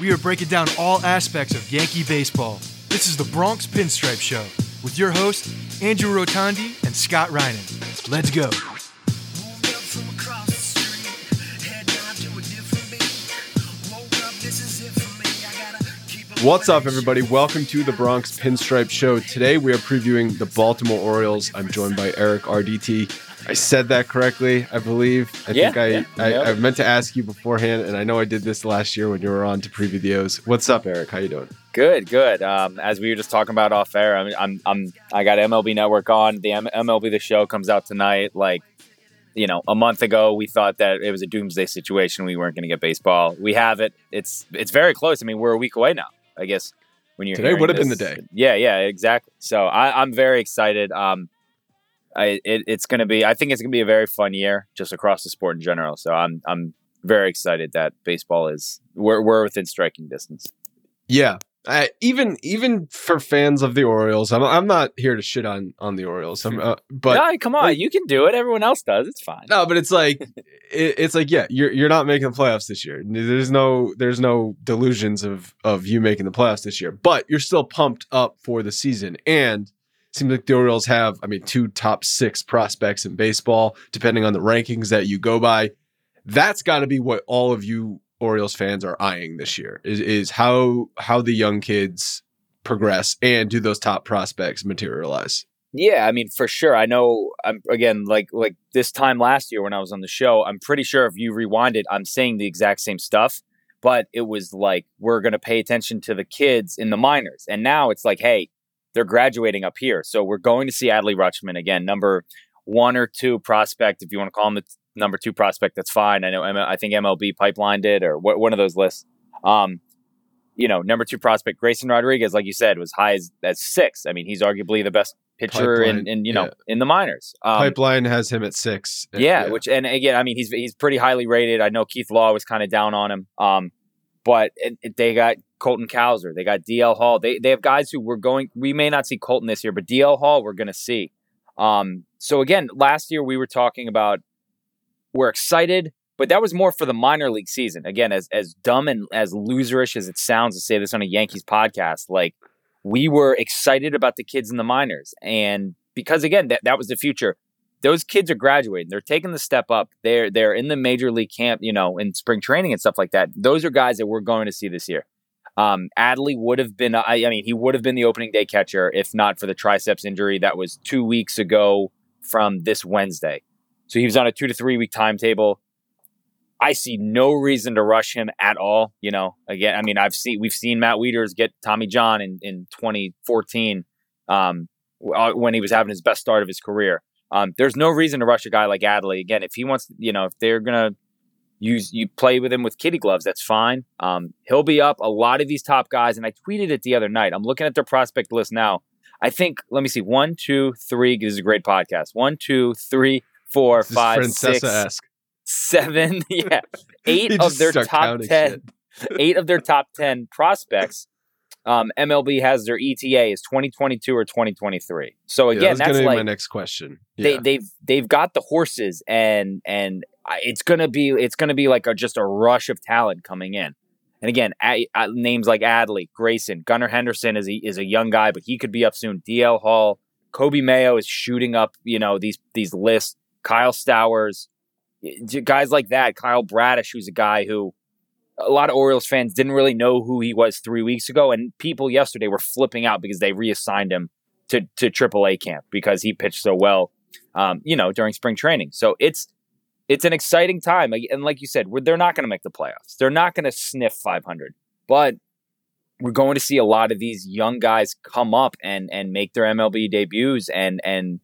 We are breaking down all aspects of Yankee baseball. This is the Bronx Pinstripe Show with your hosts, Andrew Rotondi and Scott Reinen. Let's go. What's up, everybody? Welcome to the Bronx Pinstripe Show. Today we are previewing the Baltimore Orioles. I'm joined by Eric Arditti. I said that correctly, I believe. I Yeah, think I, yeah, I. I meant to ask you beforehand, and I know I did this last year when you were on to preview the O's. What's up, Eric? How you doing? Good, good. Um, as we were just talking about off air, I'm, I'm, I'm I got MLB Network on. The M- MLB The Show comes out tonight. Like, you know, a month ago, we thought that it was a doomsday situation. We weren't going to get baseball. We have it. It's, it's very close. I mean, we're a week away now. I guess when you're Today would have been the day. Yeah, yeah, exactly. So I, I'm very excited. Um, I, it, it's going to be. I think it's going to be a very fun year, just across the sport in general. So I'm, I'm very excited that baseball is we're, we're within striking distance. Yeah. I, even even for fans of the Orioles, I'm, I'm not here to shit on on the Orioles. I'm, uh, but no, come on, like- you can do it. Everyone else does. It's fine. No, but it's like it, it's like yeah, you're you're not making the playoffs this year. There's no there's no delusions of of you making the playoffs this year, but you're still pumped up for the season. And seems like the Orioles have, I mean, two top six prospects in baseball, depending on the rankings that you go by. That's got to be what all of you Orioles fans are eyeing this year is is how how the young kids progress and do those top prospects materialize. Yeah, I mean, for sure. I know. I'm again like like this time last year when I was on the show. I'm pretty sure if you rewind it, I'm saying the exact same stuff, but it was like we're going to pay attention to the kids in the minors, and now it's like, hey, they're graduating up here, so we're going to see Adley Rutschman again, number one or two prospect, if you want to call him the number two prospect. That's fine. I know. M- I think MLB Pipeline did, or wh- one of those lists. Um, you know, number two prospect Grayson Rodriguez, like you said, was high as, as six. I mean, he's arguably the best pitcher in, Pipeline, in you know yeah. in the minors. Um, Pipeline has him at six. yeah, which and again, I mean, he's he's pretty highly rated. I know Keith Law was kind of down on him, um, but it, it- they got Colton Cowser, they got DL Hall. They they have guys who we're going. We may not see Colton this year, but DL Hall we're going to see. Um, so again, last year we were talking about we're excited, but that was more for the minor league season. Again, as as dumb and as loserish as it sounds to say this on a Yankees podcast, like we were excited about the kids in the minors, and because again, that that was the future. Those kids are graduating; they're taking the step up. They're they're in the major league camp, you know, in spring training and stuff like that. Those are guys that we're going to see this year. Um, Adley would have been, I, I mean, he would have been the opening day catcher if not for the triceps injury that was two weeks ago from this Wednesday. So he was on a two to three week timetable. I see no reason to rush him at all. You know, again, I mean, I've seen we've seen Matt Wieters get Tommy John in in 2014 um, uh, when he was having his best start of his career. Um, there's no reason to rush a guy like Adley. Again, if he wants, you know, if they're gonna use you play with him with kitty gloves, that's fine. Um, he'll be up. A lot of these top guys, and I tweeted it the other night. I'm looking at their prospect list now. I think. Let me see. One, two, three. This is a great podcast. One, two, three, four, This is five, six, seven. Yeah, eight of their top ten. shit. Eight of their top ten prospects. Um, MLB has their ETA is 2022 or 2023. So Yeah, again, was that's gonna like my next question. they Yeah. they've they've got the horses and and it's gonna be it's gonna be like a just a rush of talent coming in. And again, a, a- names like Adley, Grayson, Gunnar Henderson is a, is a young guy, but he could be up soon. DL Hall, Coby Mayo is shooting up, you know these these lists. Kyle Stowers, guys like that. Kyle Bradish, who's a guy who a lot of Orioles fans didn't really know who he was three weeks ago, and people yesterday were flipping out because they reassigned him to to AAA camp because he pitched so well, um, you know, during spring training. So it's it's an exciting time, and like you said, they're not going to make the playoffs. They're not going to sniff 500, but we're going to see a lot of these young guys come up and and make their MLB debuts. And and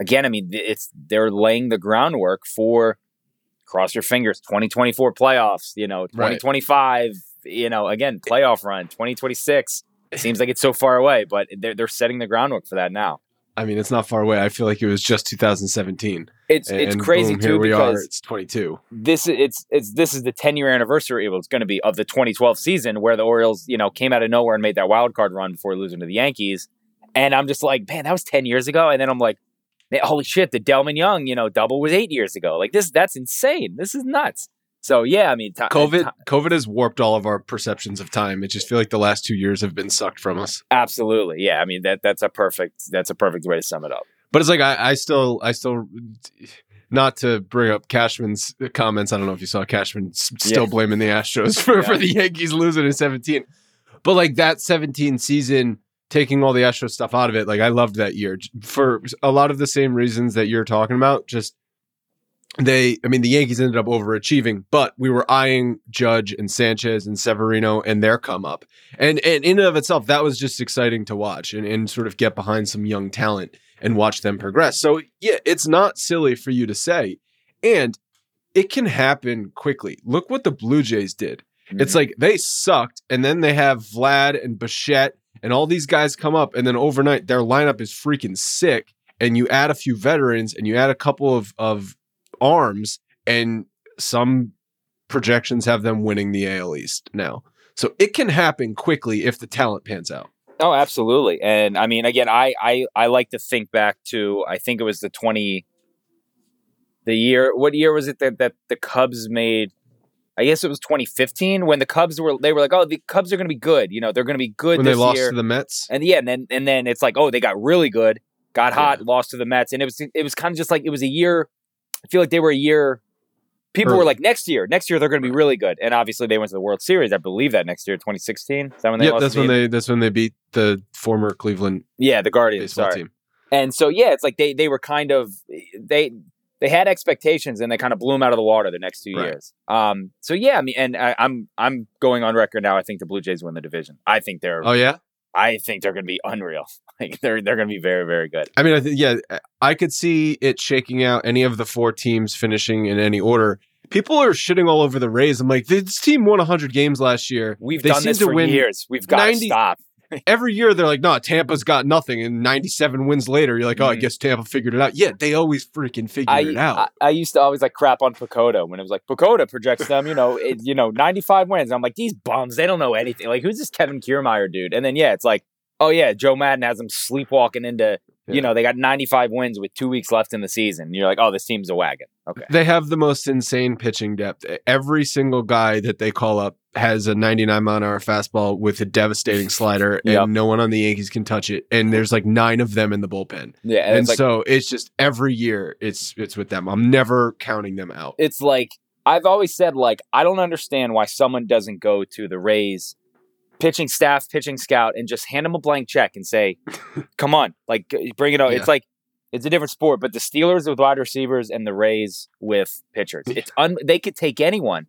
again, I mean, it's they're laying the groundwork for cross your fingers 2024 playoffs. You know, Right. 2025. You know, again, playoff run 2026. It seems like it's so far away, but they're they're setting the groundwork for that now. I mean, it's not far away. I feel like it was just 2017. It's and it's crazy boom, too Here we are. because It's 22. this it's it's this is the 10 year anniversary well, it's going to be of the 2012 season where the Orioles you know came out of nowhere and made that wild card run before losing to the Yankees and I'm just like man that was 10 years ago and then I'm like holy shit the Delmon Young you know double was 8 years ago like this that's insane this is nuts so yeah I mean ti- COVID, ti- COVID has warped all of our perceptions of time. It just feel like the last two years have been sucked from us. absolutely yeah I mean that that's a perfect that's a perfect way to sum it up But it's like I, I still, I still, not to bring up Cashman's comments. I don't know if you saw Cashman s- still Yeah. blaming the Astros for, for the Yankees losing in 17. But like that 17 season, taking all the Astros stuff out of it, like I loved that year for a lot of the same reasons that you're talking about. Just they, I mean, the Yankees ended up overachieving, but we were eyeing Judge and Sanchez and Severino and their come up. And, and in and of itself, that was just exciting to watch and, and sort of get behind some young talent and watch them progress. So yeah, it's not silly for you to say. And it can happen quickly. Look what the Blue Jays did. It's Mm-hmm. like they sucked, and then they have Vlad and Bichette and all these guys come up, and then overnight their lineup is freaking sick. And you add a few veterans and you add a couple of, of arms, and some projections have them winning the AL East now. So it can happen quickly if the talent pans out. Oh, absolutely. And I mean, again, I, I, I like to think back to, I think it was the 20, the year, what year was it that, that the Cubs made? I guess it was 2015 when the Cubs were, they were like, oh, the Cubs are going to be good. You know, they're going to be good When they lost year. to the Mets, and yeah, and then, and then it's like, oh, they got really good, got hot, lost to the Mets. And it was, it was kind of just like, it was a year. I feel like they were a year. People were like, next year, next year they're going to be really good. And obviously they went to the World Series. I believe that next year, 2016. Is that when they yep, that's to when the- they that's when they beat the former Cleveland yeah, the Guardians. Sorry. team. And so yeah, it's like they they were kind of they they had expectations and they kind of blew them out of the water the next two Right. years. Um. So yeah, I mean, and I, I'm I'm going on record now. I think the Blue Jays win the division. I think they're Oh yeah, I think they're going to be unreal. Like they're they're going to be very very good. I mean, I think yeah, I could see it shaking out any of the four teams finishing in any order. People are shitting all over the Rays. I'm like, this team won 100 games last year. We've They done this to for win years. We've got to stop. Every year they're like, no, Tampa's got nothing. And 97 wins later, you're like, oh, I Mhm. guess Tampa figured it out. Yeah, they always freaking figure I, it out. I I used to always like crap on PECOTA when it was like PECOTA projects them, you know, it, you know, 95 wins. I'm like, these bums, they don't know anything. Like, who's this Kevin Kiermaier dude? And then yeah, it's like, oh yeah, Joe Maddon has them sleepwalking into, Yeah. you know, they got 95 wins with two weeks left in the season. You're like, oh, this team's a wagon. Okay. They have the most insane pitching depth. Every single guy that they call up has a 99 mile an hour fastball with a devastating slider, and no one on the Yankees can touch it. And there's like nine of them in the bullpen. Yeah, and, And, it's like so it's just every year it's it's with them. I'm never counting them out. it's like I've always said like I don't understand why someone doesn't go to the Rays pitching staff, pitching scout, and just hand them a blank check and say, "Come on, like bring it on." Yeah. It's like it's a different sport, but the Steelers with wide receivers and the Rays with pitchers, it's un- they could take anyone,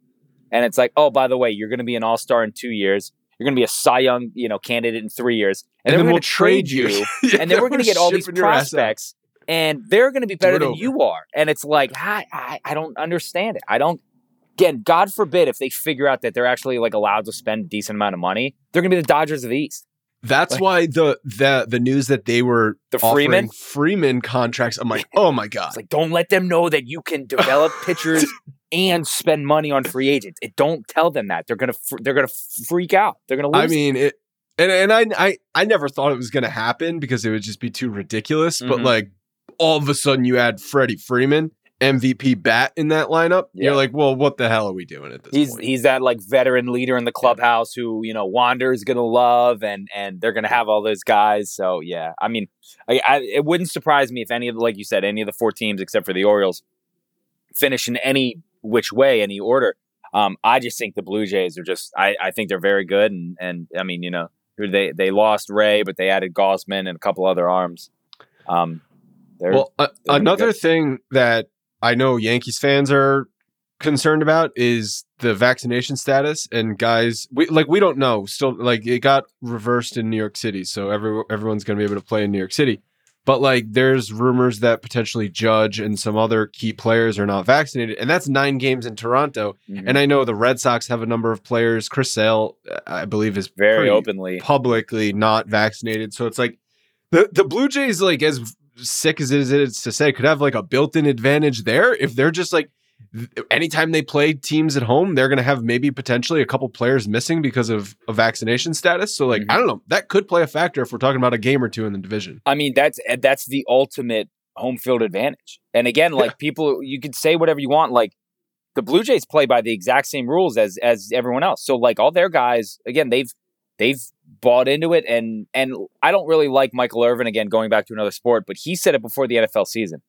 and it's like, oh, by the way, you're going to be an All Star in two years. You're going to be a Cy Young, you know, candidate in three years, and, then, we're we'll going to trade you Yeah, and then we're going to get all these shipping your ass out. prospects, and they're going to be better than over. you are. And it's like, I, I, I don't understand it. I don't. Again, God forbid if they figure out that they're actually like allowed to spend a decent amount of money, they're going to be the Dodgers of the East. That's Like- why the the the news that they were The Freeman? Freeman contracts. I'm like, oh my god. It's like don't let them know that you can develop pitchers and spend money on free agents. It don't tell them that they're gonna fr- they're gonna freak out. They're gonna lose. I mean it, and and I I I never thought it was gonna happen because it would just be too ridiculous. But Mhm. like all of a sudden you add Freddie Freeman, MVP bat in that lineup. Yeah. You're like, well, what the hell are we doing at this he's point? he's that like veteran leader in the clubhouse who you know Wander is gonna love and and they're gonna have all those guys. So yeah, I mean, I, I, it wouldn't surprise me if any of the, like you said any of the four teams except for the Orioles finish in any which way, any order. Um, I just think the Blue Jays are just I, I think they're very good and and I mean you know they they lost Ray but they added Gausman and a couple other arms. Um, they're, well, uh, they're another thing that I know Yankees fans are concerned about is the vaccination status and guys we like we don't know still like it got reversed in New York City so every, everyone's going to be able to play in New York City but like there's rumors that potentially Judge and some other key players are not vaccinated and that's 9 games in Toronto Mhm. and I know the Red Sox have a number of players Chris Sale uh, I believe is very openly. publicly not vaccinated. So it's like the the Blue Jays, like as sick as it is to say, could have like a built-in advantage there if they're just like anytime they play teams at home, they're going to have maybe potentially a couple players missing because of a vaccination status. So like Mhm. I don't know, that could play a factor if we're talking about a game or two in the division. I mean, that's eh, that's the ultimate home field advantage. And again, like people, you can say whatever you want. Like the Blue Jays play by the exact same rules as as everyone else. So like all their guys, again, they've they've bought into it. And and I don't really like Michael Irvin again going back to another sport, but he said it before the NFL season,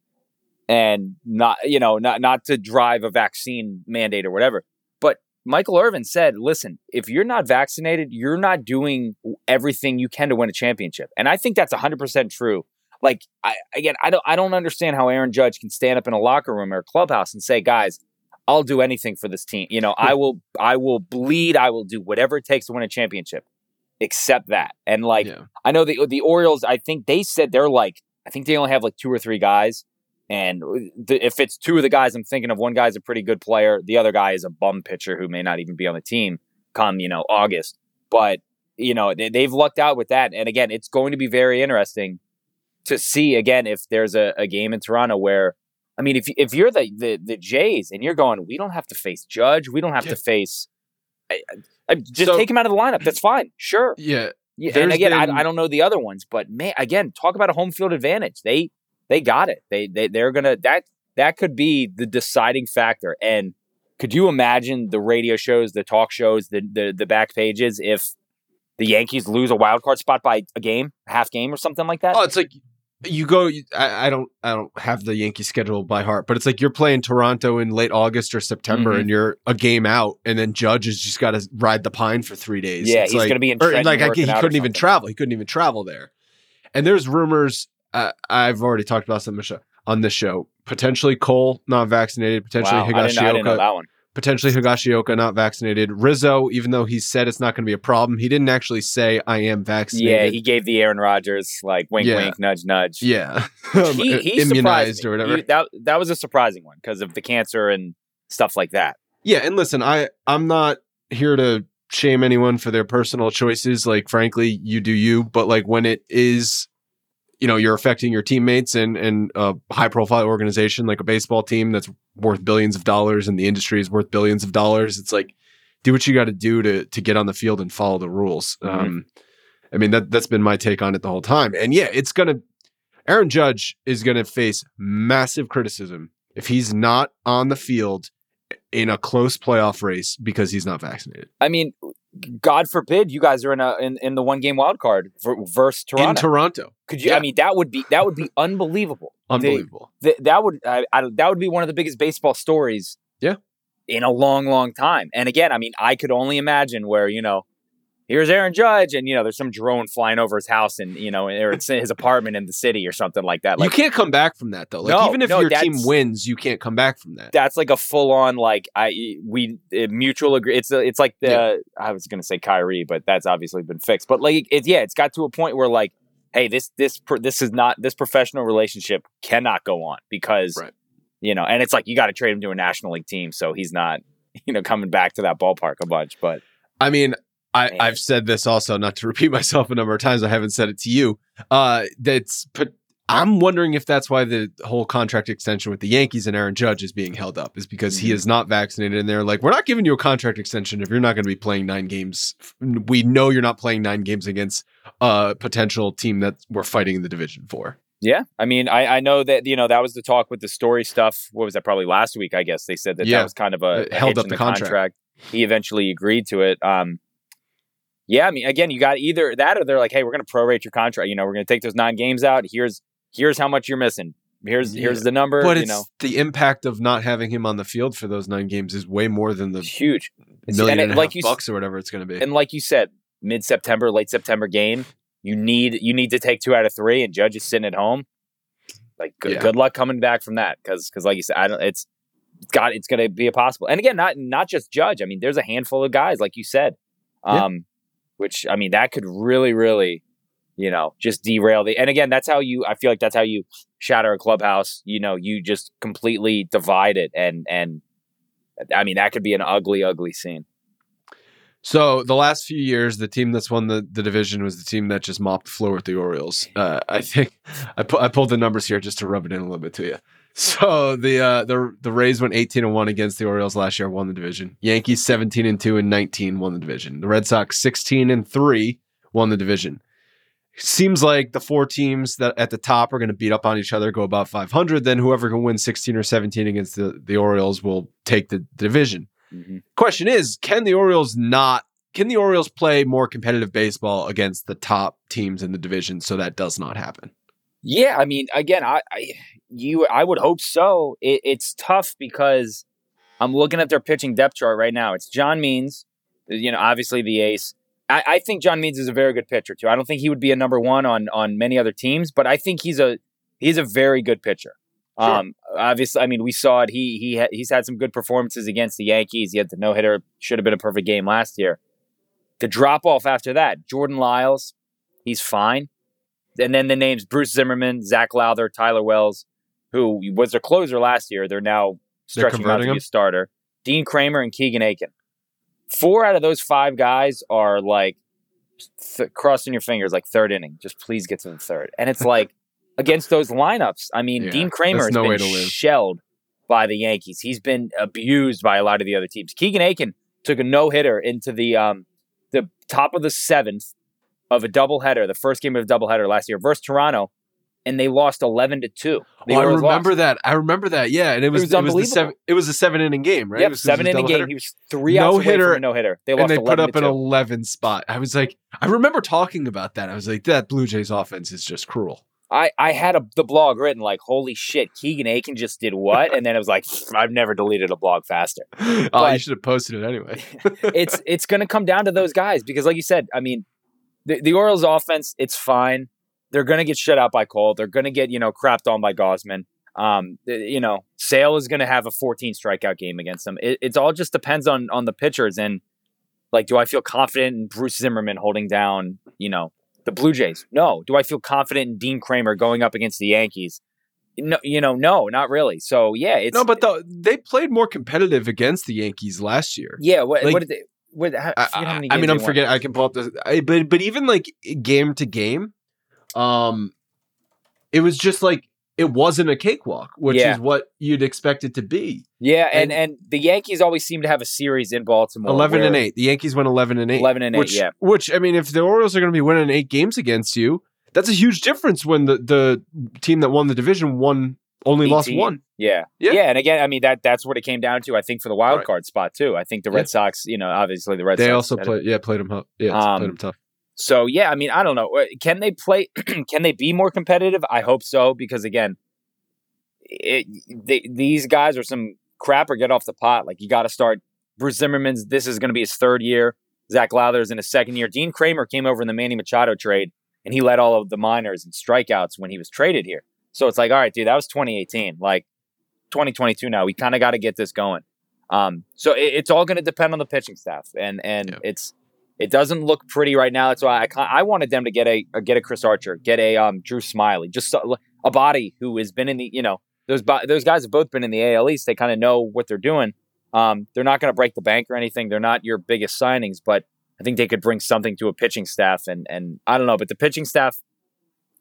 and not you know not not to drive a vaccine mandate or whatever. But Michael Irvin said, "Listen, if you're not vaccinated, you're not doing everything you can to win a championship." And I think that's 100% true. Like I again, I don't I don't understand how Aaron Judge can stand up in a locker room or a clubhouse and say, "Guys, I'll do anything for this team. You know, I will I will bleed, I will do whatever it takes to win a championship." Except that. And like yeah. I know the the Orioles. I think they said they're like. I think they only have like two or three guys, and uh, the, if it's two of the guys I'm thinking of, one guy's a pretty good player. The other guy is a bum pitcher who may not even be on the team come you know August. But you know they, they've lucked out with that. And again, it's going to be very interesting to see again if there's a, a game in Toronto where. I mean, if if you're the, the the Jays and you're going, we don't have to face Judge, we don't have Yeah. to face. I, I, just So- take him out of the lineup. That's fine. Sure. Yeah. Yeah, and again, been- I, I don't know the other ones, but man, again, talk about a home field advantage. They they got it. They they they're gonna that that could be the deciding factor. And could you imagine the radio shows, the talk shows, the the, the back pages if the Yankees lose a wild card spot by a game, half game, or something like that? Oh, it's like you go. I, I don't. I don't have the Yankee schedule by heart, but it's like you're playing Toronto in late August or September, Mhm. and you're a game out, and then Judge has just got to ride the pine for three days. Yeah, It's he's like- gonna be in or, Trenton like I, he couldn't even travel. He couldn't even travel there. And there's rumors. Uh, I've already talked about some on this show. Potentially Cole not vaccinated. Potentially wow, I didn't, I didn't know Higashioka that one. potentially Higashioka not vaccinated. Rizzo, even though he said it's not going to be a problem, he didn't actually say I am vaccinated. Yeah, he gave the Aaron Rodgers like wink, Yeah. wink, nudge, nudge. yeah, um, he, he immunized or whatever. He- that that was a surprising one because of the cancer and stuff like that. Yeah, and listen, I I'm not here to shame anyone for their personal choices. Like, frankly, you do you. But like when it is, you know, you're affecting your teammates and and a high profile organization like a baseball team that's worth billions of dollars and the industry is worth billions of dollars. It's like do what you got to do to to get on the field and follow the rules. Mhm. Um, I mean that that's been my take on it the whole time. And yeah, it's gonna. Aaron Judge is gonna face massive criticism if he's not on the field in a close playoff race because he's not vaccinated. I mean, God forbid you guys are in a in, in the one game wild card versus Toronto. In Toronto. Could you? I mean, that would be that would be unbelievable. They- Unbelievable. th- that would I, I, that would be one of the biggest baseball stories. Yeah. In a long, long time. And again, I mean, I could only imagine where you know, here's Aaron Judge, and you know, there's some drone flying over his house, and you know, or it's his apartment in the city or something like that. Like you can't come back from that though. Like No, even if no, your team wins, you can't come back from that. that's like a full on like I we mutual agree. It's a, it's like the Yeah. I was gonna say Kyrie, but that's obviously been fixed. But like it's yeah, it's got to a point where like, hey, this this this is not this professional relationship cannot go on because Right. you know, and it's like you got to trade him to a national league team, so he's not you know coming back to that ballpark a bunch. But I mean, I, Man. I've said this also, not to repeat myself a number of times. I haven't said it to you. Uh, that's I'm wondering if that's why the whole contract extension with the Yankees and Aaron Judge is being held up, is because he Mhm. is not vaccinated, and they're like, we're not giving you a contract extension if you're not going to be playing nine games. We know you're not playing nine games against a potential team that we're fighting in the division for. Yeah, I mean, I, I know that you know that was the talk with the story stuff. What was that? Probably last week, I guess they said that Yeah. that was kind of a, It held up in the contract. He eventually agreed to it. Um, yeah, I mean, again, you got either that or they're like, hey, we're going to prorate your contract. You know, we're going to take those nine games out. Here's here's how much you're missing. Here's here's the number. But you it's know, the impact of not having him on the field for those nine games is way more than the it's huge. Million and and it- a like you bucks or whatever it's going to be. And like you said, mid September, late September game, you need you need to take two out of three, and Judge is sitting at home. Like good, Yeah. good luck coming back from that, because because like you said, I don't. It's it's got it's going to be a possible. And again, not not just Judge. I mean, there's a handful of guys like you said, Yeah. um, which I mean that could really, really, you know, just derail the. And again, that's how you. I feel like that's how you shatter a clubhouse. You know, you just completely divide it, and and I mean that could be an ugly, ugly scene. So the last few years, the team that's won the, the division was the team that just mopped the floor with the Orioles. Uh, I think I, pu- I pulled the numbers here just to rub it in a little bit to you. So the uh, the the Rays went 18 and one against the Orioles last year, won the division. Yankees 17 and two and 19 won the division. The Red Sox 16 and three won the division. Seems like the four teams that at the top are going to beat up on each other, go about 500. Then whoever can win 16 or 17 against the, the Orioles will take the division Mhm. question is can the orioles not can the orioles play more competitive baseball against the top teams in the division so that does not happen Yeah, I mean, again, I, I you I would hope so. It, it's tough because I'm looking at their pitching depth chart right now. It's John Means, you know, obviously the ace. I, I think John Means is a very good pitcher too. I don't think he would be a number one on on many other teams, but I think he's a he's a very good pitcher. Sure. Um, obviously, I mean, we saw it. He he ha- he's had some good performances against the Yankees. He had the no hitter. Should have been a perfect game last year. The drop off after that, Jordan Lyles, he's fine. And then the names Bruce Zimmerman, Zac Lowther, Tyler Wells, who was their closer last year. They're now They're stretching out to be a starter. Dean Kremer and Keegan Akin. Four out of those five guys are like th- crossing your fingers, like third inning. Just please get to the third. And it's like against those lineups. I mean, Yeah, Dean Kremer has no been shelled by the Yankees. He's been abused by a lot of the other teams. Keegan Akin took a no hitter into the um, the top of the seventh of a doubleheader, the first game of a doubleheader last year versus Toronto, and they lost eleven to two. Oh, i remember lost. that i remember that yeah and it was was it was, the seven it was a seven inning game right It Yep, was- it seven inning game. He was three outs away No-hitter, from a no hitter. They and they put up an 11 spot i was like i remember talking about that i was like that blue jays offense is just cruel I, I had a, the blog written like, holy shit, Keegan Akin just did what? And then it was like, I've never deleted a blog faster. oh you should have posted it anyway it's it's going to come down to those guys because, like you said, I mean, the, the Orioles offense, it's fine. They're going to get shut out by Cole. They're going to get you know crapped on by Gausman. Um, you know, Sale is going to have a 14 strikeout game against them. It it's all just depends on on the pitchers and like, do I feel confident in Bruce Zimmerman holding down you know the Blue Jays? No. Do I feel confident in Dean Kremer going up against the Yankees? No, you know, no, not really. So yeah, it's no but the, they played more competitive against the yankees last year yeah. What, like- what did they? What, I, I, how many I- I mean, I'm forgetting. I can pull up this, I, but but even like game to game, um, it was just like it wasn't a cakewalk, which Yeah. is what you'd expect it to be. Yeah, and, And- and the Yankees always seem to have a series in Baltimore. Eleven and eight. The Yankees went eleven and eight. 11 and eight, which, yeah. Which I mean, if the Orioles are going to be winning eight games against you, that's a huge difference. When the the team that won the division won only lost one. Yeah. Yeah. yeah, And again, I mean that that's what it came down to. I think for the wild Right. card spot too. I think the Yeah. Red Sox, you know, obviously the Red Sox. They Sox. also played. Yeah, played them. Yeah, Um, played them tough. So yeah, I mean, I don't know. Uh, Can they play? can they be more competitive? I hope so because again, it, they, these guys are some crap or get off the pot. Like you got to start. Bruce Zimmerman's. This is going to be his third year. Zac Lowther's in his second year. Dean Kremer came over in the Manny Machado trade, and he led all of the minors and strikeouts when he was traded here. So it's like, all right, dude, that was 2018. Like 2022 now. We kind of got to get this going. Um, so it, it's all going to depend on the pitching staff, and and Yeah. it's it doesn't look pretty right now. That's why I I wanted them to get a or get a Chris Archer, get a um Drew Smyly, just so- a body who has been in the you know those those guys have both been in the AL East. They kind of know what they're doing. Um, they're not going to break the bank or anything. They're not your biggest signings, but I think they could bring something to a pitching staff, and and I don't know, but the pitching staff,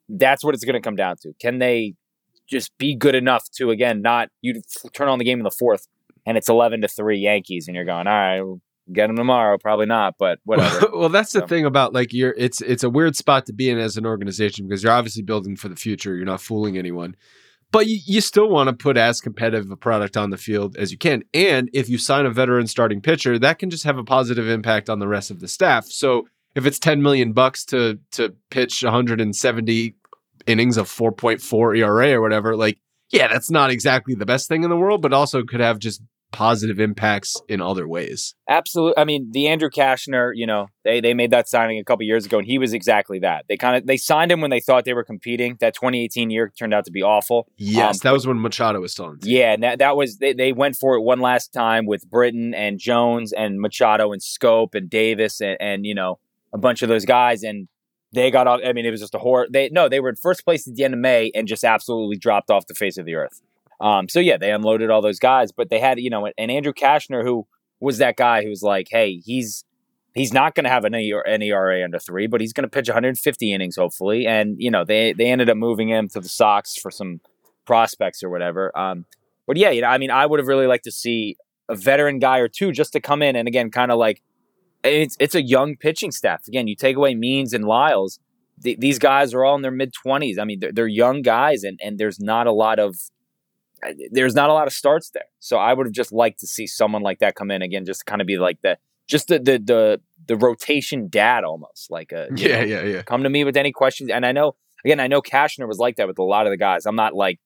that's what it's going to come down to. Can they just be good enough to again not you turn on the game in the fourth and it's eleven to three Yankees, and you're going, all right, get them tomorrow, probably not, but whatever. well, that's the So- thing about like you're it's it's a weird spot to be in as an organization because you're obviously building for the future. You're not fooling anyone. But you, you still want to put as competitive a product on the field as you can. And if you sign a veteran starting pitcher, that can just have a positive impact on the rest of the staff. So if it's 10 million bucks to to pitch 170 innings of 4.4 ERA or whatever, like yeah, that's not exactly the best thing in the world, but also could have just positive impacts in other ways. Absolutely. I mean, the Andrew Cashner, you know, they they made that signing a couple years ago, and he was exactly that. They kind of they signed him when they thought they were competing. That 2018 year turned out to be awful. Yes, Um, that was when Machado was still on. Yeah, and that, that was they, they went for it one last time with Britton and Jones and Machado and Schoop and Davis and, and you know a bunch of those guys, and they got off. I mean, it was just a horror. They no, they were in first place at the end of May and just absolutely dropped off the face of the earth. Um, so yeah, they unloaded all those guys, but they had you know and Andrew Cashner who was that guy who was like, hey, he's he's not going to have an, an ERA under three, but he's going to pitch 150 innings hopefully, and you know they they ended up moving him to the Sox for some prospects or whatever. Um, but yeah, you know, I mean, I would have really liked to see a veteran guy or two just to come in and again, kind of like it's it's a young pitching staff. Again, you take away Means and Lyles, th- these guys are all in their mid twenties. I mean, they're, they're young guys, and and there's not a lot of there's not a lot of starts there. So I would have just liked to see someone like that come in again, just to kind of be like the just the the the, the rotation dad almost like uh, a Yeah, know, yeah, yeah. come to me with any questions. And I know, again, I know Cashner was like that with a lot of the guys. I'm not like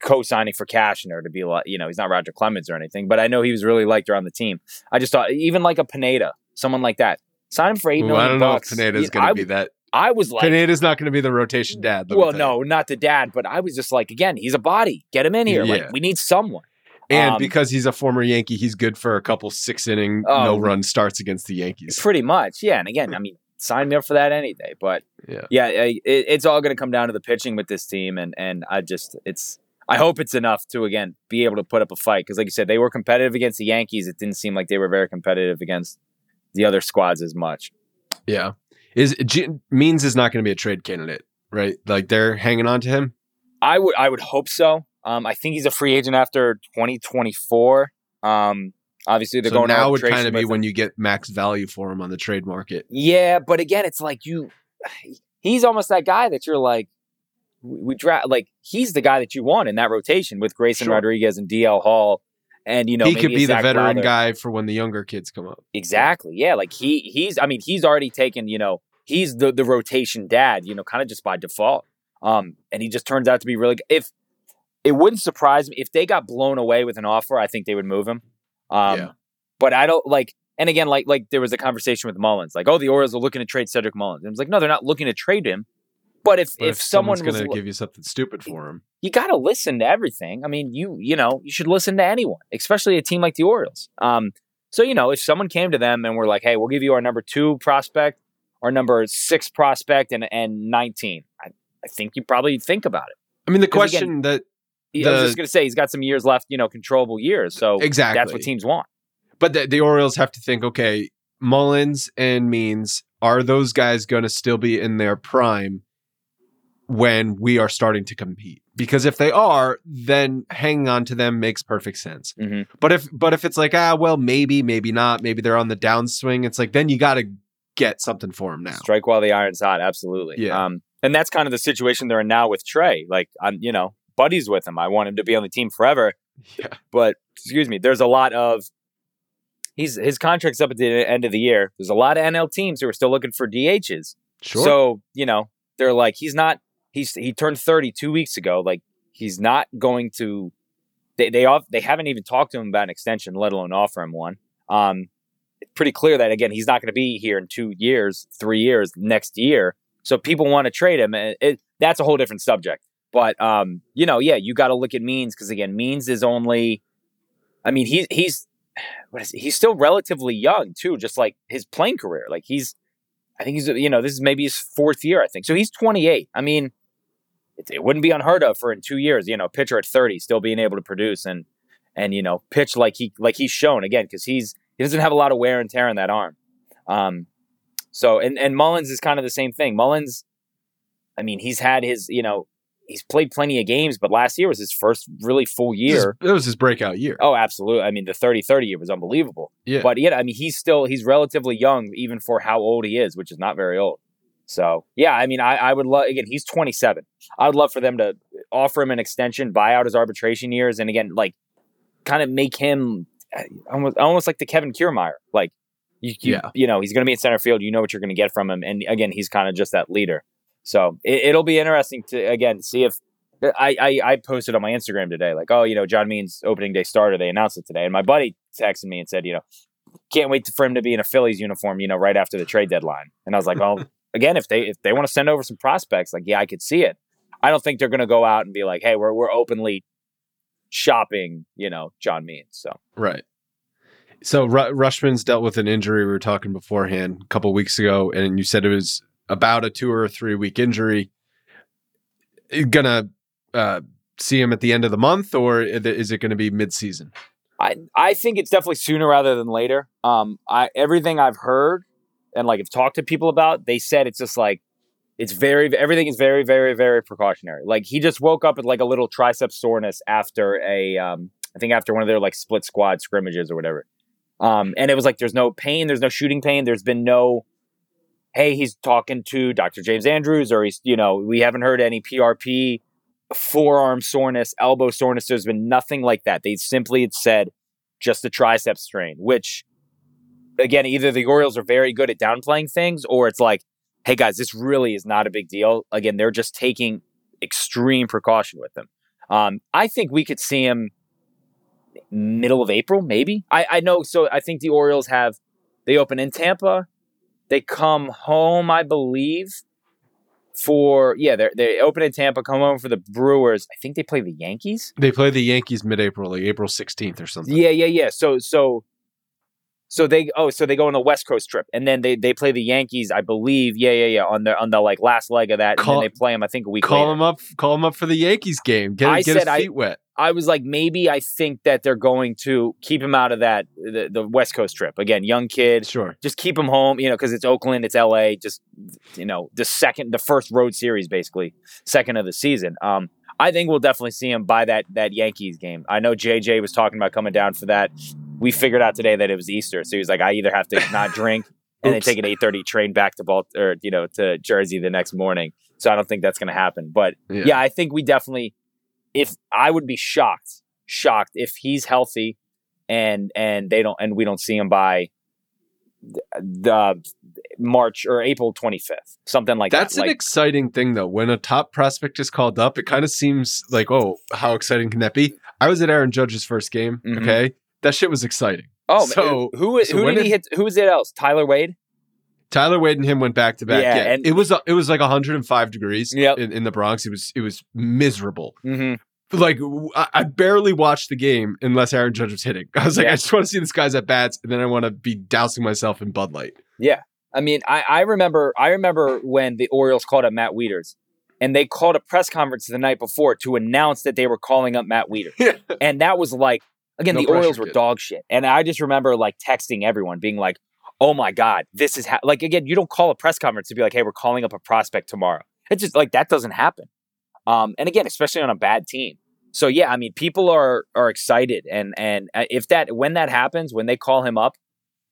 co-signing for Cashner to be like, you know, he's not Roger Clemens or anything, but I know he was really liked around the team. I just thought, even like a Pineda, someone like that, sign him for eight Ooh, million I don't know if Pineda's going to be that. I was like, Pineda's not going to be the rotation dad. well, no, not the dad, but I was just like, again, he's a body. Get him in here. Yeah. Like, we need someone. And Um, because he's a former Yankee, he's good for a couple six inning Oh. no run starts against the Yankees. Pretty much, yeah. And again, I mean, sign me up for that any day. But Yeah. yeah, it, it's all going to come down to the pitching with this team, and and I just it's I hope it's enough to again be able to put up a fight because, like you said, they were competitive against the Yankees. It didn't seem like they were very competitive against the other squads as much. Yeah. Is G- Means is not going to be a trade candidate, right? Like they're hanging on to him. I would I would hope so. Um, I think he's a free agent after 2024. Um, obviously they're so going to now would kind of be when you get max value for him on the trade market. Yeah, but again, it's like you. He's almost that guy that you're like, we, we draft like he's the guy that you want in that rotation with Grayson Sure. Rodriguez and DL Hall, and you know he could be the veteran guy for when the younger kids come up. Exactly. Yeah, like he he's. I mean, he's already taken. You know, he's the the rotation dad. You know, kind of just by default. Um, and he just turns out to be really. If it wouldn't surprise me if they got blown away with an offer, I think they would move him. Um, Yeah. but I don't like. And again, like like there was a conversation with Mullins, like, oh, the Orioles are looking to trade Cedric Mullins. And it was like, no, they're not looking to trade him. But if But if, someone someone's was, going to give you something stupid for him, you got to listen to everything. I mean, you you know you should listen to anyone, especially a team like the Orioles. Um, so you know if someone came to them and were like, "Hey, we'll give you our number two prospect, our number six prospect, and and 19," I, I think you probably think about it. I mean, the question that I was just gonna say he's got some years left, you know, controllable years. So exactly that's what teams want. But the, the Orioles have to think, okay, Mullins and Means, are those guys going to still be in their prime when we are starting to compete? Because if they are, then hanging on to them makes perfect sense. Mhm. But if but if it's like, ah, well, maybe, maybe not, maybe they're on the downswing, it's like then you got to get something for them now. Strike while the iron's hot, absolutely. Yeah. Um, and that's kind of the situation they're in now with Trey. Like I'm, you know, buddies with him. I want him to be on the team forever. Yeah. But excuse me, there's a lot of he's his contract's up at the end of the year. There's a lot of NL teams who are still looking for DHs. Sure. So, you know, they're like, he's not he's he turned 30 two weeks ago. Like he's not going to they they off, they haven't even talked to him about an extension, let alone offer him one. Um pretty clear that again he's not going to be here in two years, three years, next year. So people want to trade him, and it, that's a whole different subject. But um, you know, yeah, you got to look at Means because again, Means is only, I mean, he's he's what is he? he's still relatively young too, just like his playing career. Like he's, I think he's you know this is maybe his fourth year. I think so. He's 28. I mean, it, it wouldn't be unheard of for in two years, you know, pitcher at 30 still being able to produce and and you know pitch like he like he's shown again because he's he doesn't have a lot of wear and tear in that arm. Um, so and and Mullins is kind of the same thing. Mullins, I mean, he's had his you know he's played plenty of games, but last year was his first really full year. It was his breakout year. Oh, absolutely. I mean, the 30-30 year was unbelievable. Yeah. But yeah, I mean, he's still he's relatively young even for how old he is, which is not very old. So yeah, I mean, I, I would love again. He's 27. I would love for them to offer him an extension, buy out his arbitration years, and again, like, kind of make him uh, almost almost like the Kevin Kiermaier. Like, you, you, Yeah. you know, he's going to be in center field. You know what you're going to get from him, and again, he's kind of just that leader. So it, it'll be interesting to again see if I, I I posted on my Instagram today, like, oh, you know, John Means opening day starter. They announced it today, and my buddy texted me and said, you know, can't wait for him to be in a Phillies uniform, you know, right after the trade deadline. And I was like, well, again, if they if they want to send over some prospects, like, yeah, I could see it. I don't think they're going to go out and be like, hey, we're we're openly shopping, you know, John Means. So Right. So Ru- Rutschman's dealt with an injury. We were talking beforehand a couple weeks ago, and you said it was about a two or three week injury. Gonna uh, see him at the end of the month, or is it going to be mid season? I I think it's definitely sooner rather than later. Um, I everything I've heard and like have talked to people about, they said it's just like it's very everything is very very very precautionary. Like he just woke up with like a little tricep soreness after a um I think after one of their like split squad scrimmages or whatever. Um, and it was like there's no pain, there's no shooting pain, there's been no hey, he's talking to Dr. James Andrews or he's you know, we haven't heard any PRP forearm soreness, elbow soreness. There's been nothing like that. They simply said just a tricep strain, which again, either the Orioles are very good at downplaying things or it's like, hey guys, this really is not a big deal. Again, they're just taking extreme precaution with them. Um, I think we could see him middle of April, maybe. I, I know. So I think the Orioles have, they open in Tampa. They come home, I believe, for yeah, they they open in Tampa, come home for the Brewers. I think they play the Yankees. They play the Yankees mid April, like April sixteenth or something. Yeah, yeah, yeah. So so so they oh so they go on the West Coast trip and then they they play the Yankees, I believe. Yeah, yeah, yeah. On the on the like last leg of that, Call- and then they play them. I think a week Call later. him up. Call him up for the Yankees game. Get, I get his said I- wet. I was like, maybe I think that they're going to keep him out of that the, the West Coast trip again. Young kid, Sure. just keep him home, you know, because it's Oakland, it's LA, just you know, the second, the first road series, basically, second of the season. Um, I think we'll definitely see him by that that Yankees game. I know JJ was talking about coming down for that. We figured out today that it was Easter, so he was like, I either have to not drink and then take an eight thirty train back to Balt or you know to Jersey the next morning. So I don't think that's going to happen. But Yeah. yeah, I think we definitely. If I would be shocked, shocked if he's healthy, and and they don't and we don't see him by the March or April 25th, something like That's that. That's an Like, exciting thing, though. When a top prospect is called up, it kind of seems like, oh, how exciting can that be? I was at Aaron Judge's first game. Mhm. Okay, that shit was exciting. oh, so- who so who did he hit? Who was it else? Tyler Wade. Tyler Wade and him went back to back. Yeah, Yeah, and- it was it was like 105 degrees Yep. in, in the Bronx. It was it was miserable. Mm-hmm. Like I barely watched the game unless Aaron Judge was hitting. I was like, Yeah. I just want to see this guy's at bats, and then I want to be dousing myself in Bud Light. Yeah, I mean, I, I remember I remember when the Orioles called up Matt Wieters, and they called a press conference the night before to announce that they were calling up Matt Wieters, and that was like again No the Orioles were kid. dog shit, and I just remember like texting everyone, being like, "Oh my god, this is ha-. like again you don't call a press conference to be like, hey, we're calling up a prospect tomorrow. It's just like that doesn't happen, um, and again, especially on a bad team. So yeah, I mean, people are are excited, and and uh, if that when that happens, when they call him up,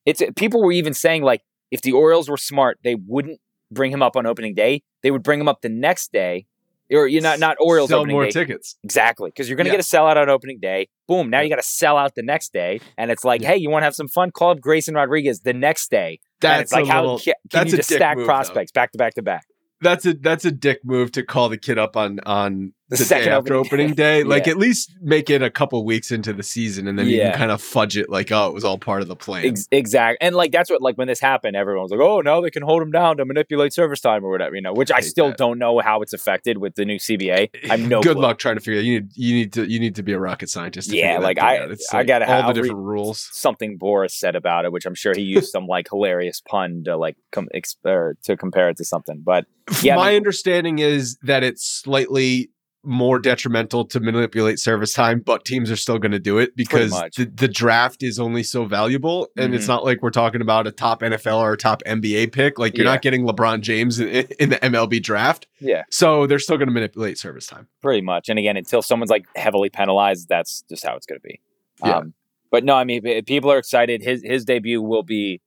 it's people were even saying like if the Orioles were smart, they wouldn't bring him up on opening day. They would bring him up the next day, or you're not not Orioles Sell more day. tickets. Exactly, because you're going to Yeah. get a sellout on opening day. Boom! Now you got to sell out the next day, and it's like, Yeah. hey, you want to have some fun? Call up Grayson Rodriguez the next day. That's like how little, ca- can that's you just stack move, though. prospects back to back to back? That's a that's a dick move to call the kid up on on The the, second day after opening opening day. Like Yeah. at least make it a couple weeks into the season, and then you can kind of fudge it like, oh, it was all part of the plan. Ex- exact, and like that's what like when this happened, everyone was like, oh, now they can hold him down to manipulate service time or whatever, you know. Which I Hate still that. don't know how it's affected with the new CBA. I'm no Good clue. luck trying to figure. It. You need you need to you need to be a rocket scientist. To Yeah, like, I-. It's I gotta all have- the different rules. something Boras said about it, which I'm sure he used some like hilarious pun to like com- ex- or to compare it to something. But yeah, I My mean- understanding is that it's slightly more detrimental to manipulate service time, but teams are still going to do it because the, the draft is only so valuable. And it's Mhm. not like we're talking about a top NFL or a top NBA pick. Like you're Yeah. not getting LeBron James in, in the MLB draft. Yeah. So they're still going to manipulate service time. pretty much. And again, until someone's like heavily penalized, that's just how it's going to be. Yeah. Um, but no, I mean, people are excited. His his debut will be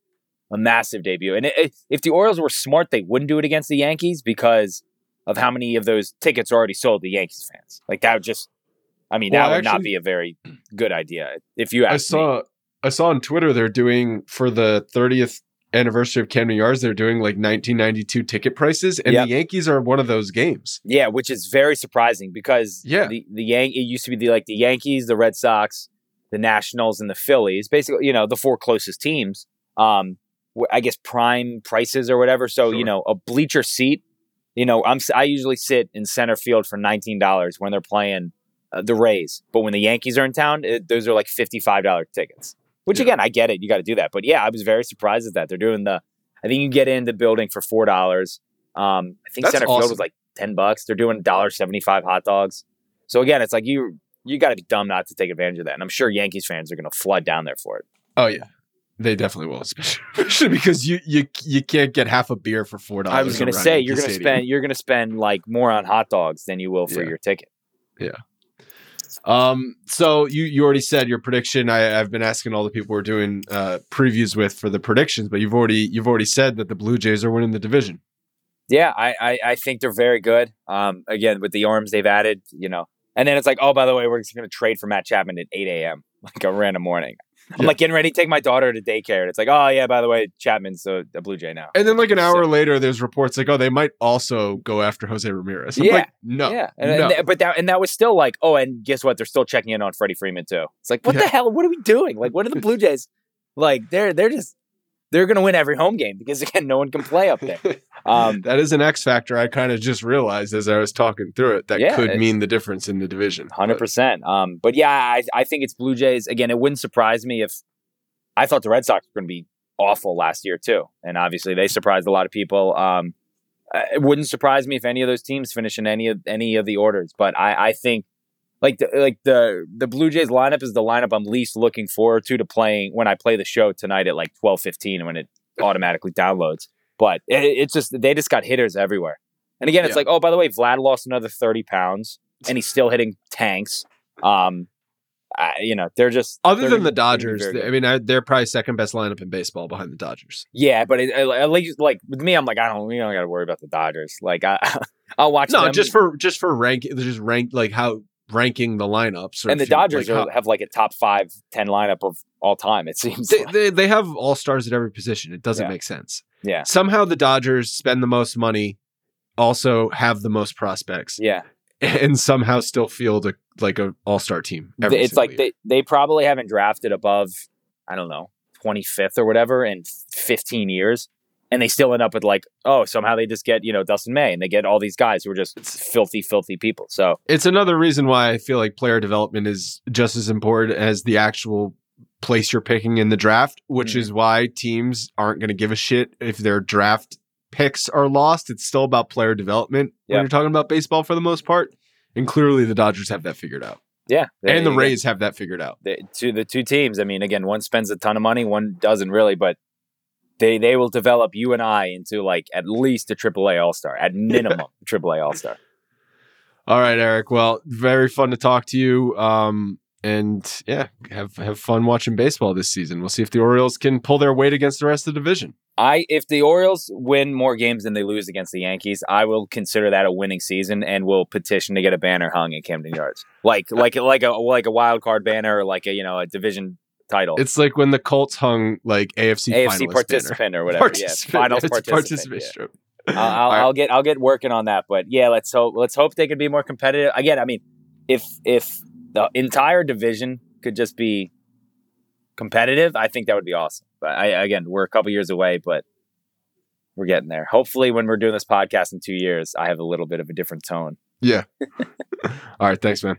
a massive debut. And i- i- if the Orioles were smart, they wouldn't do it against the Yankees because of how many of those tickets are already sold to Yankees fans. Like that would just, I mean, Well, that would not be a very good idea if you ask I me. saw I saw on Twitter they're doing for the 30th anniversary of Camden Yards, they're doing like 1992 ticket prices, and Yep. the Yankees are one of those games. Yeah, which is very surprising because Yeah. the the Yan- it used to be the like the Yankees, the Red Sox, the Nationals, and the Phillies. Basically, you know, the four closest teams. Um, I guess prime prices or whatever. So you know, a bleacher seat. You know, I'm I usually sit in center field for nineteen dollars when they're playing uh, the Rays, but when the Yankees are in town, it, those are like fifty five dollar tickets. Which Yeah. again, I get it. You got to do that, but yeah, I was very surprised at that. They're doing the. I think you get in the building for four dollars. Um, I think That's center field was like ten bucks. They're doing dollar seventy five hot dogs. So again, it's like you you got to be dumb not to take advantage of that. And I'm sure Yankees fans are going to flood down there for it. Oh yeah. They definitely will, especially, because you you you can't get half a beer for four dollars. I was going to say you're going to spend you're going to spend like more on hot dogs than you will for Yeah. your ticket. Yeah. Um, so you you already said your prediction. I, I've been asking all the people we're doing uh, previews with for the predictions, but you've already you've already said that the Blue Jays are winning the division. Yeah, I, I I think they're very good. Um, again with the arms they've added, you know, and then it's like, oh, by the way, we're just going to trade for Matt Chapman at 8 a.m. like a random morning. I'm Yeah. like getting ready to take my daughter to daycare, and it's like, oh yeah, by the way, Chapman's a, a Blue Jay now. And then like an hour So- later, there's reports like, oh, they might also go after Jose Ramirez. I'm Yeah. like, no, yeah, and, no. and but that and that was still like, oh, and guess what? They're still checking in on Freddie Freeman too. It's like, what Yeah. the hell? What are we doing? Like, what are the Blue Jays? Like, they're they're just they're gonna win every home game because again, no one can play up there. Um, that is an X factor. I kind of just realized as I was talking through it that Yeah, could mean the difference in the division. Hundred percent. Um, but yeah, I, I think it's Blue Jays. Again, it wouldn't surprise me if I thought the Red Sox were going to be awful last year too, and obviously they surprised a lot of people. Um, it wouldn't surprise me if any of those teams finish in any of any of the orders. But I, I think like the, like the the Blue Jays lineup is the lineup I'm least looking forward to to playing when I play the show tonight at like twelve fifteen when it automatically downloads. But it, it's just they just got hitters everywhere. And again, it's Yeah. like, oh, by the way, Vlad lost another thirty pounds, and he's still hitting tanks. Um, I, you know, they're just Other they're than the gonna- they're gonna be Dodgers. I mean, I, they're probably second best lineup in baseball behind the Dodgers. yeah, but it, at least like with me, I'm like, I don't, we don't got to worry about the Dodgers. Like, I, I'll watch. No, them. just for just for rank, just rank like how ranking the lineups. or and the Dodgers like, are, have like a top five, ten lineup of all time. It seems. they, like. they they have all stars at every position. It doesn't Yeah. make sense. Yeah, Somehow the Dodgers spend the most money, also have the most prospects, yeah. and somehow still field a like a all star team. every it's like year. they they probably haven't drafted above, I don't know, twenty fifth or whatever in fifteen years. And they still end up with like, oh, somehow they just get, you know, Dustin May and they get all these guys who are just filthy, filthy people. So it's another reason why I feel like player development is just as important as the actual place you're picking in the draft, which Mhm. is why teams aren't going to give a shit if their draft picks are lost. It's still about player development Yeah. when you're talking about baseball for the most part. And clearly the Dodgers have that figured out. yeah, and the they- Rays have that figured out. the to the two teams. I mean, again, one spends a ton of money, one doesn't really, but they they will develop you and I into like at least a AAA All Star, at minimum triple a AAA All Star. All right, Eric. Well, very fun to talk to you. Um, and yeah, have have fun watching baseball this season. We'll see if the Orioles can pull their weight against the rest of the division. I if the Orioles win more games than they lose against the Yankees, I will consider that a winning season and will petition to get a banner hung in Camden Yards, like like like a like a wild card banner or like a you know a division title, It's like when the Colts hung like AFC, AFC banner. participant or whatever. Yeah, Participant. finals It's participant. yeah. I'll, I'll, right. I'll get I'll get working on that. But yeah, let's hope let's hope they could be more competitive. Again, I mean, if if the entire division could just be competitive, I think that would be awesome. But I again, we're a couple years away, but we're getting there. Hopefully, when we're doing this podcast in two years, I have a little bit of a different tone. Yeah. All right. Thanks, man.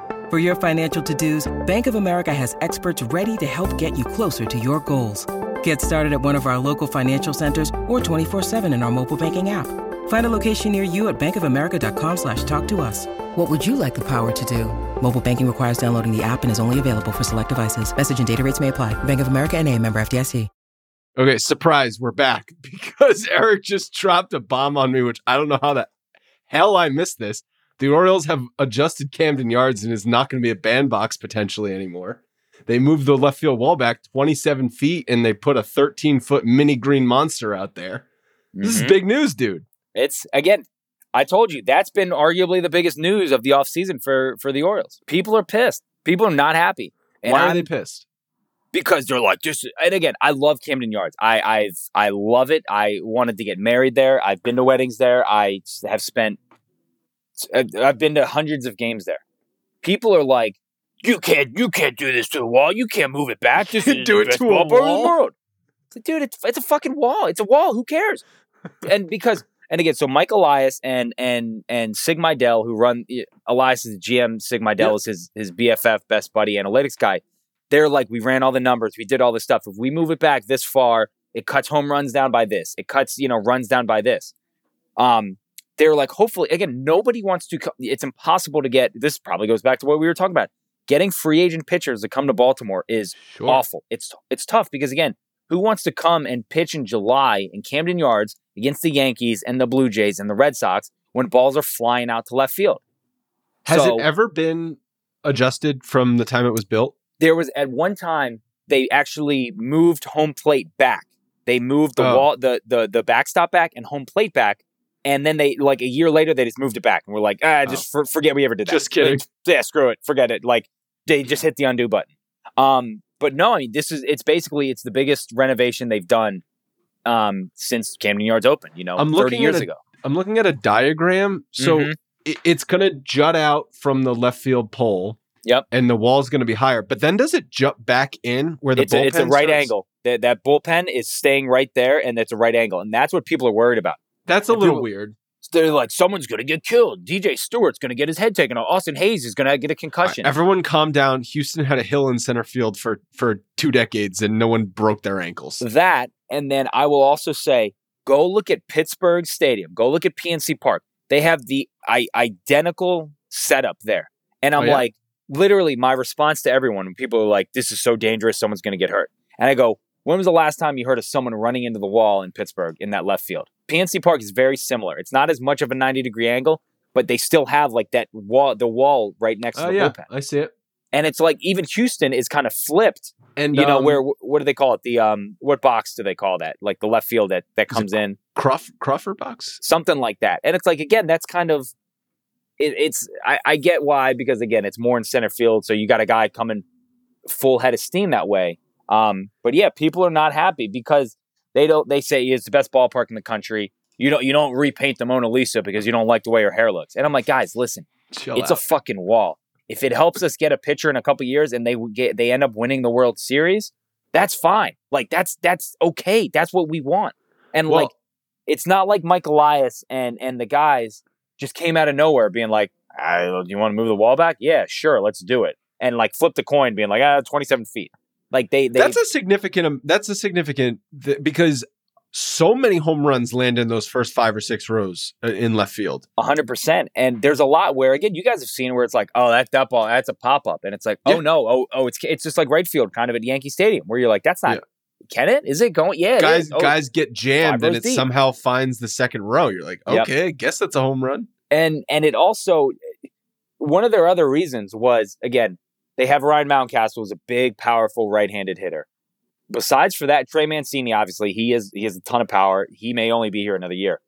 For your financial to-dos, Bank of America has experts ready to help get you closer to your goals. Get started at one of our local financial centers or 24-7 in our mobile banking app. Find a location near you at bankofamerica.com slash talk to us. What would you like the power to do? Mobile banking requires downloading the app and is only available for select devices. Message and data rates may apply. Bank of America and a member FDIC. Okay, surprise, we're back because Eric just dropped a bomb on me, which I don't know how the hell I missed this. The Orioles have adjusted Camden Yards and is not going to be a bandbox potentially anymore. They moved the left field wall back 27 feet and they put a 13 foot mini green monster out there. This is Mhm. big news, dude. It's again, I told you that's been arguably the biggest news of the offseason for for the Orioles. People are pissed. People are not happy. And Why are I'm- they pissed? because they're like just and again i love camden yards i i've i love it i wanted to get married there i've been to weddings there i have spent i've been to hundreds of games there people are like you can't you can't do this to the wall you can't move it back this is Do the it best to a ballpark in the wall? world it's like, dude it's, it's a fucking wall it's a wall who cares and because and again so mike elias and and and sig Mejdal, who run elias is the gm sig Mejdal Yep. is his his bff best buddy analytics guy they're like, we ran all the numbers, we did all this stuff. If we move it back this far, it cuts home runs down by this. It cuts, you know, runs down by this. Um, they're like, hopefully, again, nobody wants to. Co- it's impossible to get. This probably goes back to what we were talking about. Getting free agent pitchers to come to Baltimore is Sure. awful. It's it's tough because again, who wants to come and pitch in July in Camden Yards against the Yankees and the Blue Jays and the Red Sox when balls are flying out to left field? Has So- it ever been adjusted from the time it was built? there was at one time they actually moved home plate back. They moved the Oh. wall, the the the backstop back and home plate back, and then they like a year later they just moved it back and we're like, ah, just for, forget we ever did that. Oh. Just kidding. Like, yeah, screw it, forget it. Like they just hit the undo button. Um, but no, I mean this is it's basically it's the biggest renovation they've done um since Camden Yards opened. You know, I'm thirty looking years at a- ago. I'm looking at a diagram. So Mhm. it, it's going to jut out from the left field pole. Yep. And the wall's going to be higher. But then does it jump back in where the It's a, it's a right starts? angle. That that bullpen is staying right there, and it's a right angle, and that's what people are worried about. That's a And little people- weird. they're like, someone's going to get killed. DJ Stewart's going to get his head taken off. Austin Hays is going to get a concussion. Everyone calm down. Houston had a hill in center field for for two decades and no one broke their ankles. that, and then I will also say, go look at Pittsburgh Stadium. Go look at PNC Park. They have the I- identical setup there. And I'm Oh, yeah? like, literally, my response to everyone when people are like, this is so dangerous, someone's going to get hurt. And I go, when was the last time you heard of someone running into the wall in Pittsburgh in that left field? PNC Park is very similar. It's not as much of a 90 degree angle, but they still have like that wall, the wall right next to Oh the yeah, bullpen. I see it. And it's like even Houston is kind of flipped And you know um, where what do they call it the um what box do they call that like the left field that that comes in Cruff Cruffer box? something like that and it's like again that's kind of it, it's I, I get why because again it's more in center field so you got a guy coming full head of steam that way um but yeah people are not happy because they don't they say it's the best ballpark in the country you don't you don't repaint the Mona Lisa because you don't like the way her hair looks and I'm like guys listen Chill it's a fucking wall. If it helps us get a pitcher in a couple years and they get they end up winning the World Series, that's fine. Like that's that's okay. That's what we want. And Well- like it's not like Mike Elias and and the guys just came out of nowhere being like, "Do you want to move the wall back? Yeah, sure, let's do it." And like flip the coin, being like, "Ah, 27 feet." Like they, they that's a significant. um, That's a significant th- because so many home runs land in those first five or six rows uh, in left field. hundred percent. And there's a lot where again, you guys have seen where it's like, oh, that that ball, that's a pop up, and it's like, Yeah. oh no, oh oh, it's it's just like right field, kind of at Yankee Stadium, where you're like, that's not. Can it? Is it going? Yeah, guys. Oh, guys get jammed, and it deep. somehow finds the second row. You're like, Yep. okay, I guess that's a home run. and and it also one of their other reasons was again they have Ryan Mountcastle who's a big, powerful right-handed hitter. Besides for that, Trey Mancini obviously he is he has a ton of power. He may only be here another year.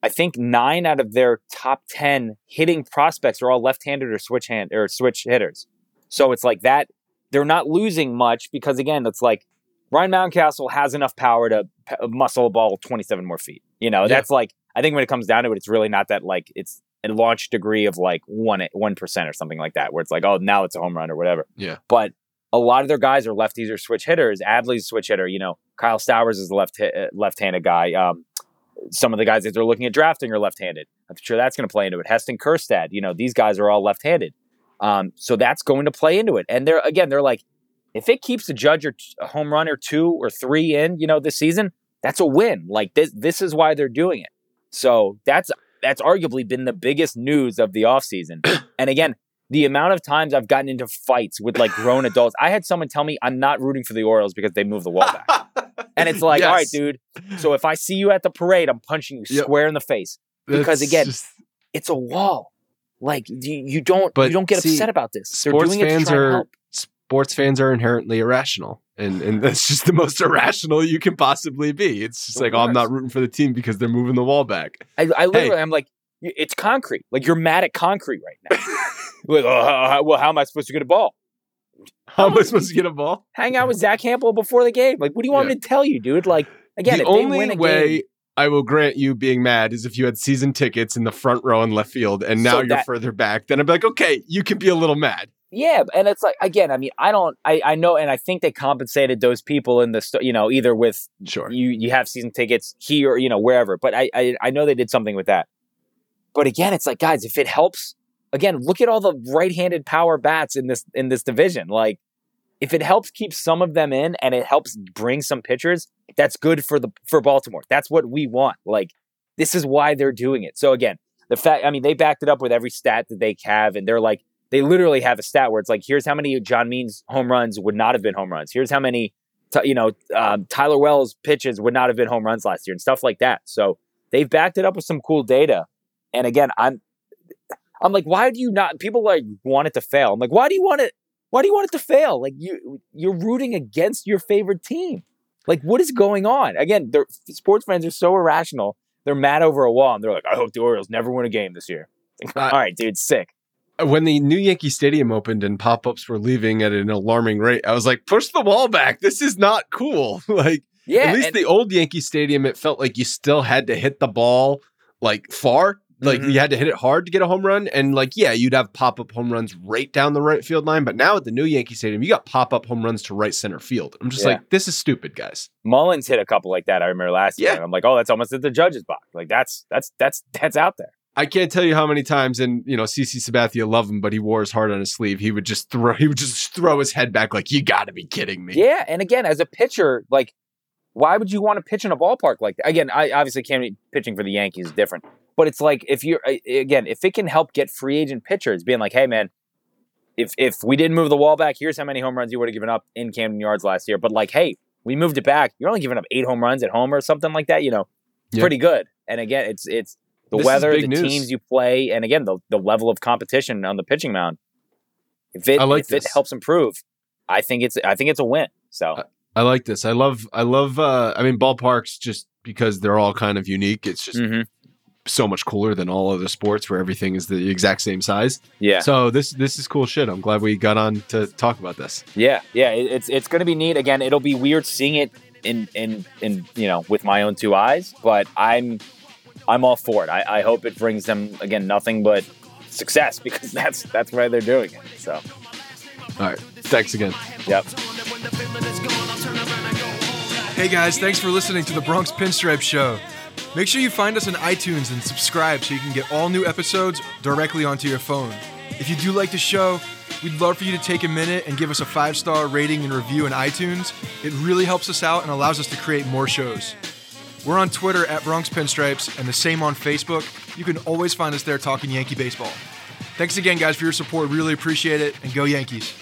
I think nine out of their top ten hitting prospects are all left-handed or switch hand or switch hitters. So it's like that they're not losing much because again it's like Ryan Mountcastle has enough power to p- muscle a ball 27 more feet. You know, Yeah. that's like I think when it comes down to it, it's really not that like it's a launch degree of like one one percent or something like that, where it's like, oh, now it's a home run or whatever. Yeah. But a lot of their guys are lefties or switch hitters. Adley's a switch hitter. You know, Kyle Stowers is a left uh, left-handed guy. Um, some of the guys that they're looking at drafting are left-handed. I'm sure that's going to play into it. Heston Kjerstad, you know, these guys are all left-handed. Um, so that's going to play into it. And they're again, they're like, if it keeps a judge or t- a home run or two or three in, you know, this season, that's a win. Like this, this is why they're doing it. So that's that's arguably been the biggest news of the offseason. and again, the amount of times I've gotten into fights with like grown adults. I had someone tell me I'm not rooting for the Orioles because they moved the wall back. And it's like, all right, dude. So if I see you at the parade, I'm punching you Yep. square in the face. because, That's again, just- It's a wall. Like you, you don't But you don't get see, upset about this. They're sports doing it to fans are. Sports fans are inherently irrational, and and that's just the most irrational you can possibly be. It's just Of like, oh, I'm not rooting for the team because they're moving the wall back. I, I literally, I'm like, it's concrete. Like you're mad at concrete right now. like, oh, how- well, how am I supposed to get a ball? How am I supposed to get a ball? Hang out with Zack Hample before the game. Like, what do you want Yeah. me to tell you, dude? Like, again, the if they only win a way game, I will grant you being mad is if you had season tickets in the front row in left field, and now So you're that- further back. Then I'd be like, okay, you can be a little mad. Yeah, and it's like again, I mean, I don't, I, I know, and I think they compensated those people in the, st- you know, either with Sure. you, you have season tickets here, you know, wherever. But I, I, I know they did something with that. But again, it's like, guys, if it helps, again, look at all the right-handed power bats in this in this division. Like, if it helps keep some of them in and it helps bring some pitchers, that's good for the for Baltimore. That's what we want. Like, this is why they're doing it. So again, the fact, I mean, they backed it up with every stat that they have, and they're like, they literally have a stat where it's like, here's how many John Means home runs would not have been home runs. Here's how many, you know, um, Tyler Wells pitches would not have been home runs last year and stuff like that. So they've backed it up with some cool data. And again, I'm, I'm like, why do you not? People like want it to fail. I'm like, why do you want it? Why do you want it to fail? Like you, you're rooting against your favorite team. Like, what is going on? Again, sports fans are so irrational. They're mad over a wall, and they're like, I hope the Orioles never win a game this year. All right, dude, sick. When the new Yankee Stadium opened and pop ups were leaving at an alarming rate, I was like, push the wall back. This is not cool. like, Yeah, at least and- the old Yankee Stadium, it felt like you still had to hit the ball like far. Like Mhm. you had to hit it hard to get a home run. And like, yeah, you'd have pop up home runs right down the right field line. But now at the new Yankee Stadium, you got pop up home runs to right center field. I'm just Yeah. like, this is stupid, guys. Mullins hit a couple like that. I remember last Yeah. year. I'm like, oh, that's almost at the judge's box. Like that's that's that's that's out there. I can't tell you how many times, and you know, CC Sabathia love him, but he wore his heart on his sleeve. He would just throw, he would just throw his head back, like, you got to be kidding me. Yeah, and again, as a pitcher, like, why would you want to pitch in a ballpark like that? Again, I obviously can't pitching for the Yankees is different, but it's like if you're again, if it can help get free agent pitchers, being like, hey man, if if we didn't move the wall back, here's how many home runs you would have given up in Camden Yards last year. But like, hey, we moved it back. You're only giving up eight home runs at home or something like that. You know, Yeah. pretty good. And again, it's it's the This weather, the news. teams you play, and again the the level of competition on the pitching mound. If it I like if it helps improve, I think it's I think it's a win. So I like this. I love, I love, uh, I mean, ballparks just because they're all kind of unique. It's just mhm. so much cooler than all other sports where everything is the exact same size. yeah, So this, this is cool shit. I'm glad we got on to talk about this. yeah, yeah. it- It's it's going to be neat. Again, it'll be weird seeing it in in in you know with my own two eyes, but I'm I'm all for it. I, I hope it brings them again nothing but success because that's that's why they're doing it. So All right. Thanks again. yep. Hey guys, thanks for listening to the Bronx Pinstripe Show. Make sure you find us on iTunes and subscribe so you can get all new episodes directly onto your phone. If you do like the show, We'd love for you to take a minute and give us a five star rating and review in iTunes. It really helps us out and allows us to create more shows. We're on Twitter at Bronx Pinstripes and the same on Facebook. You can always find us there talking Yankee baseball. Thanks again, guys, for your support. Really appreciate it, and go Yankees.